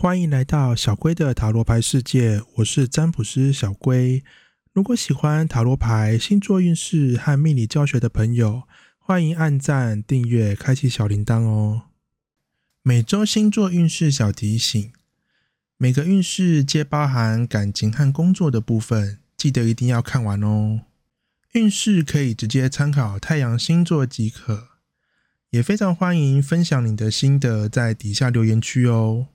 欢迎来到小龟的塔罗牌世界，我是占卜师小龟。如果喜欢塔罗牌、星座运势和命理教学的朋友，欢迎按赞、订阅、开启小铃铛哦。每周星座运势小提醒：每个运势皆包含感情和工作的部分，记得一定要看完哦。运势可以直接参考太阳星座即可，也非常欢迎分享你的心得在底下留言区哦。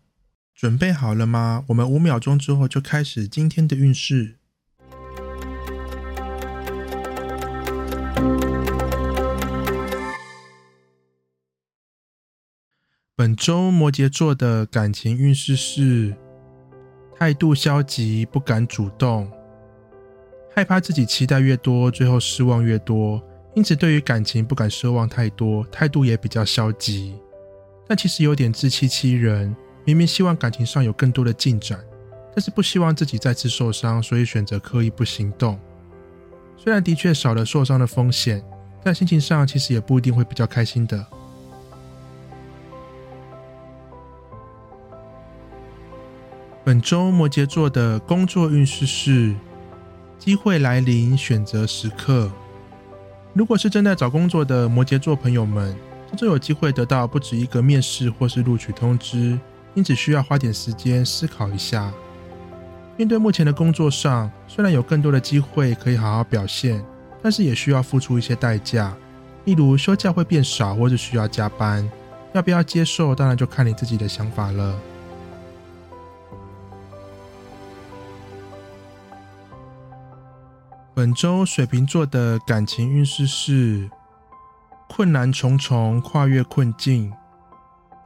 准备好了吗？我们五秒钟之后就开始今天的运势。本周摩羯座的感情运势是态度消极，不敢主动，害怕自己期待越多，最后失望越多，因此对于感情不敢奢望太多，态度也比较消极。但其实有点自欺欺人，明明希望感情上有更多的进展，但是不希望自己再次受伤，所以选择刻意不行动。虽然的确少了受伤的风险，但心情上其实也不一定会比较开心的。本周摩羯座的工作运势是机会来临，选择时刻。如果是正在找工作的摩羯座朋友们，这周有机会得到不止一个面试或是录取通知，因此需要花点时间思考一下。面对目前的工作上，虽然有更多的机会可以好好表现，但是也需要付出一些代价，例如休假会变少，或者需要加班。要不要接受，当然就看你自己的想法了。本周水瓶座的感情运势是困难重重，跨越困境。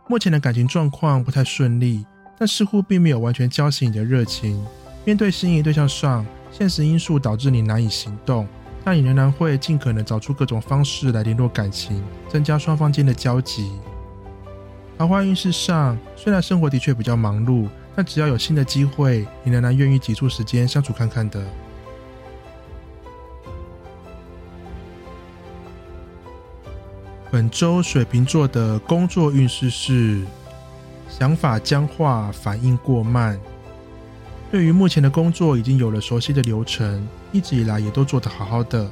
目前的感情状况不太顺利，但似乎并没有完全浇熄你的热情。面对心仪对象上，现实因素导致你难以行动，但你仍然会尽可能找出各种方式来联络感情，增加双方间的交集。桃花运势上，虽然生活的确比较忙碌，但只要有新的机会，你仍然愿意挤出时间相处看看的。本周水瓶座的工作运势是想法僵化，反应过慢。对于目前的工作已经有了熟悉的流程，一直以来也都做得好好的。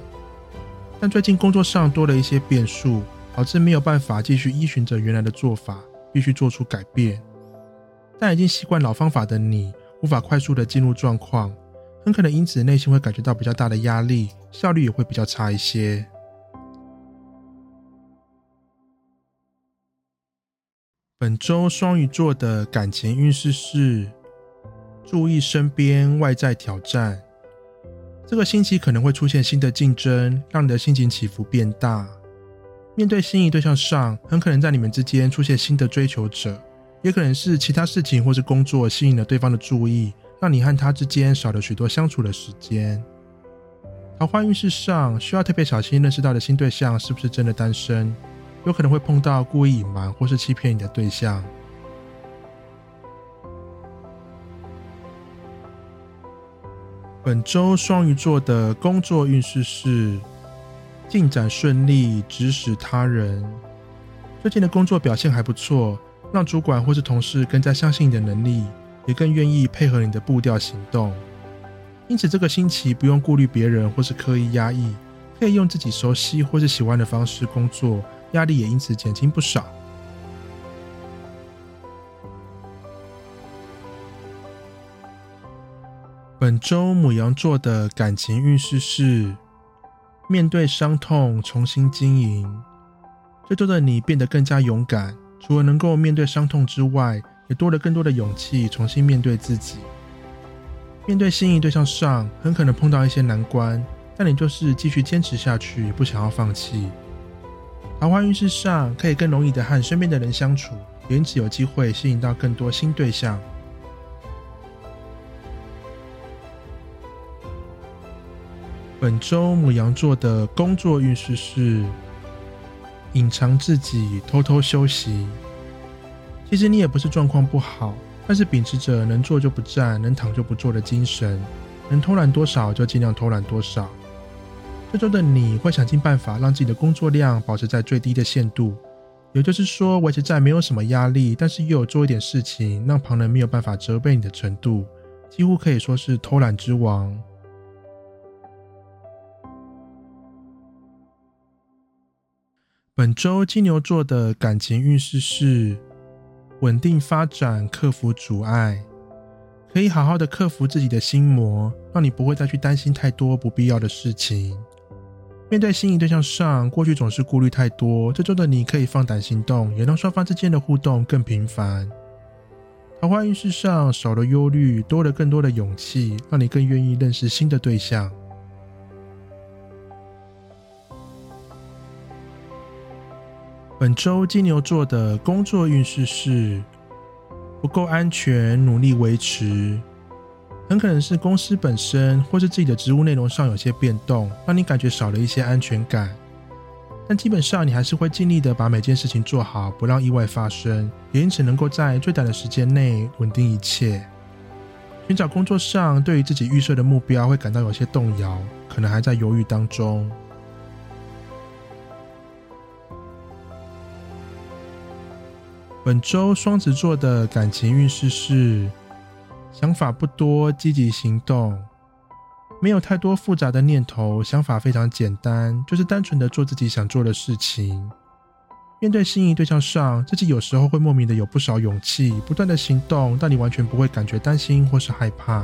但最近工作上多了一些变数，导致没有办法继续依循着原来的做法，必须做出改变。但已经习惯老方法的你，无法快速的进入状况，很可能因此内心会感觉到比较大的压力，效率也会比较差一些。本周双鱼座的感情运势是注意身边外在挑战。这个星期可能会出现新的竞争，让你的心情起伏变大。面对心仪对象上，很可能在你们之间出现新的追求者，也可能是其他事情或是工作吸引了对方的注意，让你和他之间少了许多相处的时间。桃花运势上，需要特别小心认识到的新对象是不是真的单身。有可能会碰到故意隐瞒或是欺骗你的对象。本周双鱼座的工作运势是进展顺利，指使他人。最近的工作表现还不错，让主管或是同事更加相信你的能力，也更愿意配合你的步调行动。因此，这个星期不用顾虑别人或是刻意压抑，可以用自己熟悉或是喜欢的方式工作。压力也因此减轻不少。本周母羊座的感情运势是面对伤痛重新经营。这周的你变得更加勇敢，除了能够面对伤痛之外，也多了更多的勇气重新面对自己。面对心仪对象上，很可能碰到一些难关，但你就是继续坚持下去，不想要放弃。桃花运势上，可以更容易的和身边的人相处，因此有机会吸引到更多新对象。本周母羊座的工作运势是隐藏自己，偷偷休息。其实你也不是状况不好，但是秉持着能坐就不站，能躺就不坐的精神，能偷懒多少就尽量偷懒多少。这周的你会想尽办法让自己的工作量保持在最低的限度，也就是说，维持在没有什么压力，但是又有做一点事情，让旁人没有办法责备你的程度，几乎可以说是偷懒之王。本周金牛座的感情运势是稳定发展，克服阻碍，可以好好的克服自己的心魔，让你不会再去担心太多不必要的事情。面对心仪对象上，过去总是顾虑太多，这周的你可以放胆行动，也让双方之间的互动更频繁。桃花运势上少了忧虑，多了更多的勇气，让你更愿意认识新的对象。本周金牛座的工作运势是不够安全，努力维持。很可能是公司本身或是自己的职务内容上有些变动，让你感觉少了一些安全感。但基本上你还是会尽力的把每件事情做好，不让意外发生，也因此能够在最短的时间内稳定一切。寻找工作上对于自己预设的目标会感到有些动摇，可能还在犹豫当中。本周双子座的感情运势是：想法不多，积极行动，没有太多复杂的念头，想法非常简单，就是单纯的做自己想做的事情。面对心仪对象上，自己有时候会莫名的有不少勇气，不断的行动，但你完全不会感觉担心或是害怕。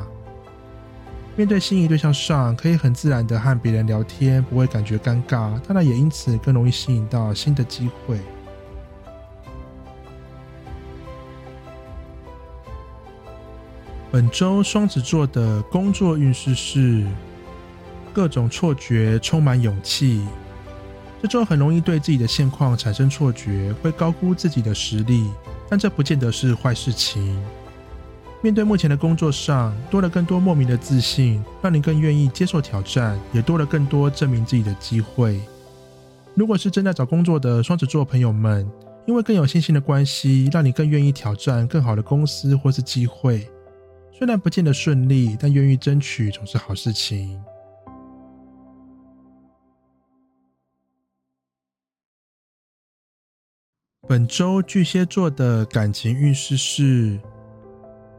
面对心仪对象上，可以很自然的和别人聊天，不会感觉尴尬，当然也因此更容易吸引到新的机会。本周双子座的工作运势是各种错觉，充满勇气。这周很容易对自己的现况产生错觉，会高估自己的实力，但这不见得是坏事情。面对目前的工作上，多了更多莫名的自信，让你更愿意接受挑战，也多了更多证明自己的机会。如果是正在找工作的双子座朋友们，因为更有信心的关系，让你更愿意挑战更好的公司或是机会。虽然不见得顺利，但愿意争取总是好事情。本周巨蟹座的感情运势是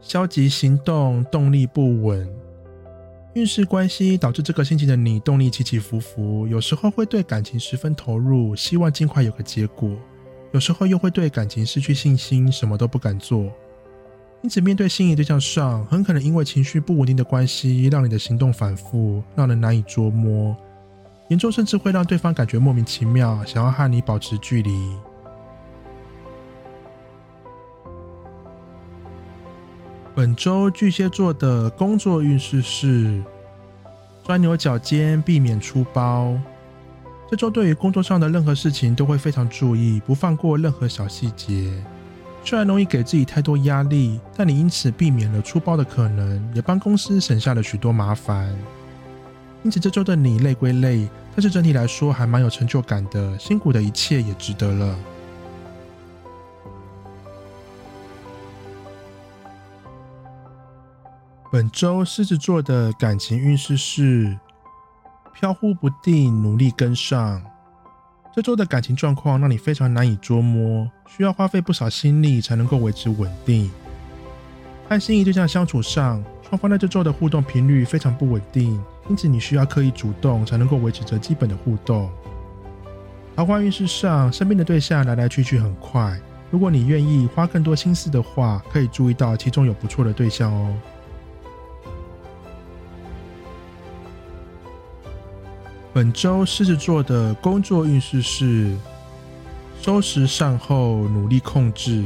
消极行动，动力不稳。运势关系导致这个星期的你动力起起伏伏，有时候会对感情十分投入，希望尽快有个结果；有时候又会对感情失去信心，什么都不敢做。因此，面对心仪对象上，很可能因为情绪不稳定的关系，让你的行动反复，让人难以捉摸，严重甚至会让对方感觉莫名其妙，想要和你保持距离。本周巨蟹座的工作运势是钻牛角尖，避免出包。这周对于工作上的任何事情都会非常注意，不放过任何小细节。虽然容易给自己太多压力，但你因此避免了出包的可能，也帮公司省下了许多麻烦。因此这周的你累归累，但是整体来说还蛮有成就感的，辛苦的一切也值得了。本周狮子座的感情运势是飘忽不定，努力跟上。这周的感情状况让你非常难以捉摸，需要花费不少心力才能够维持稳定。和心仪对象相处上，双方在这周的互动频率非常不稳定，因此你需要刻意主动才能够维持着基本的互动。桃花运势上，身边的对象来来去去很快，如果你愿意花更多心思的话，可以注意到其中有不错的对象哦。本周狮子座的工作运势是收拾善后，努力控制。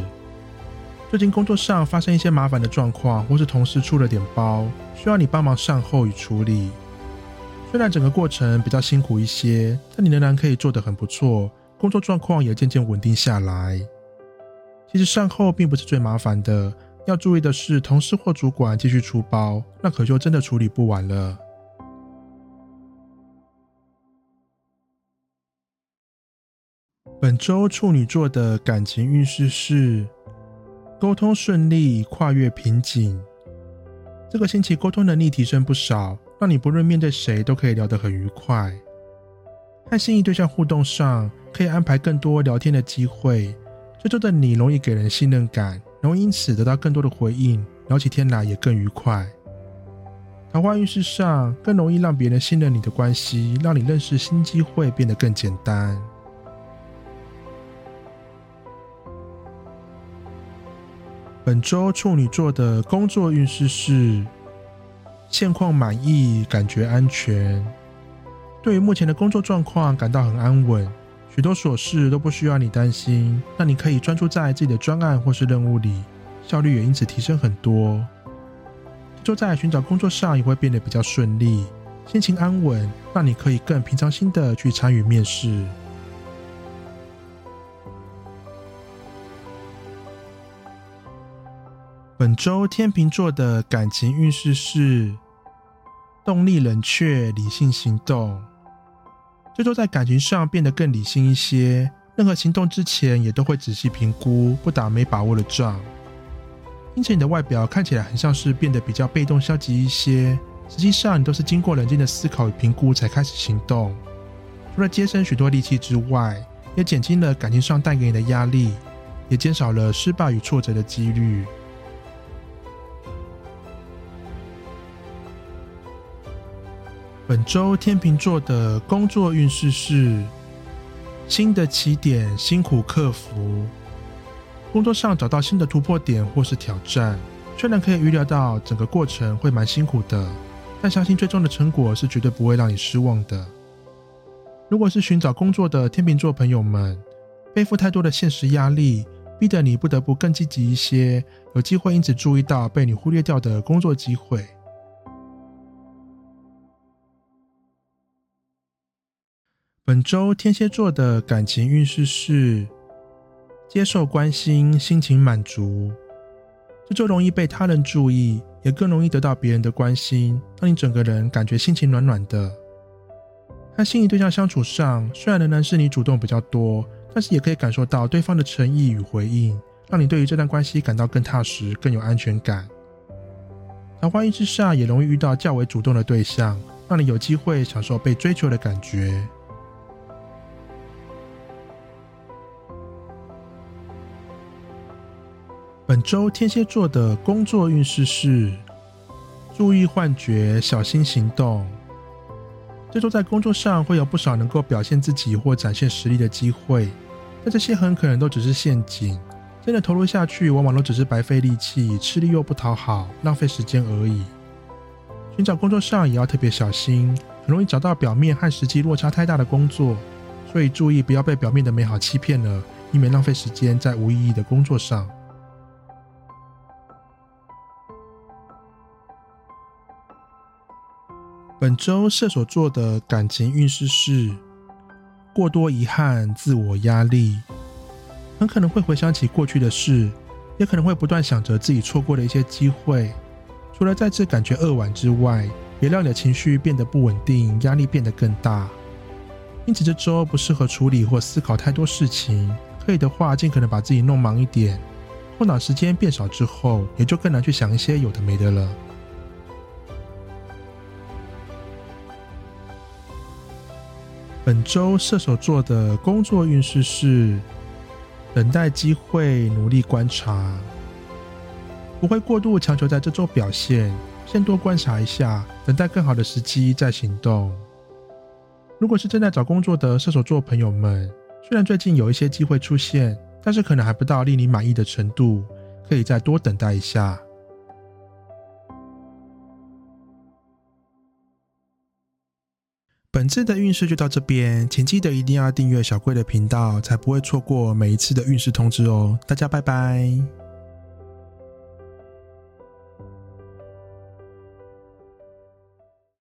最近工作上发生一些麻烦的状况，或是同事出了点包，需要你帮忙善后与处理。虽然整个过程比较辛苦一些，但你仍然可以做得很不错，工作状况也渐渐稳定下来。其实善后并不是最麻烦的，要注意的是，同事或主管继续出包，那可就真的处理不完了。本周处女座的感情运势是沟通顺利，跨越瓶颈。这个星期沟通能力提升不少，让你不论面对谁都可以聊得很愉快。和心仪对象互动上，可以安排更多聊天的机会。这周的你容易给人信任感，容易因此得到更多的回应，聊起天来也更愉快。桃花运势上，更容易让别人信任你的关系，让你认识新机会变得更简单。本周处女座的工作运势是现况满意，感觉安全。对于目前的工作状况感到很安稳，许多琐事都不需要你担心，那你可以专注在自己的专案或是任务里，效率也因此提升很多。就在寻找工作上也会变得比较顺利，心情安稳，让你可以更平常心的去参与面试。本周天秤座的感情运势是动力冷却，理性行动。这周在感情上变得更理性一些，任何行动之前也都会仔细评估，不打没把握的仗。因此，你的外表看起来很像是变得比较被动消极一些，实际上你都是经过冷静的思考与评估才开始行动。除了节省许多力气之外，也减轻了感情上带给你的压力，也减少了失败与挫折的几率。本周天秤座的工作运势是新的起点，辛苦克服。工作上找到新的突破点或是挑战，虽然可以预料到整个过程会蛮辛苦的，但相信最终的成果是绝对不会让你失望的。如果是寻找工作的天秤座朋友们，背负太多的现实压力，逼得你不得不更积极一些，有机会因此注意到被你忽略掉的工作机会。本周天蝎座的感情运势是接受关心，心情满足。这周容易被他人注意，也更容易得到别人的关心，让你整个人感觉心情暖暖的。和心仪对象相处上，虽然仍然是你主动比较多，但是也可以感受到对方的诚意与回应，让你对于这段关系感到更踏实、更有安全感。桃花运之下，也容易遇到较为主动的对象，让你有机会享受被追求的感觉。本周天蝎座的工作运势是注意幻觉，小心行动。这周在工作上会有不少能够表现自己或展现实力的机会，但这些很可能都只是陷阱。真的投入下去，往往都只是白费力气，吃力又不讨好，浪费时间而已。寻找工作上也要特别小心，很容易找到表面和实际落差太大的工作，所以注意不要被表面的美好欺骗了，以免浪费时间在无意义的工作上。本周射手座的感情运势是过多遗憾、自我压力，很可能会回想起过去的事，也可能会不断想着自己错过的一些机会。除了再次感觉扼腕之外，也让你的情绪变得不稳定，压力变得更大。因此，这周不适合处理或思考太多事情。可以的话，尽可能把自己弄忙一点，后脑时间变少之后，也就更难去想一些有的没的了。本周射手座的工作运势是等待机会，努力观察，不会过度强求在这周表现，先多观察一下，等待更好的时机再行动。如果是正在找工作的射手座朋友们，虽然最近有一些机会出现，但是可能还不到令你满意的程度，可以再多等待一下。本次的运势就到这边，请记得一定要订阅小贵的频道，才不会错过每一次的运势通知哦。大家拜拜。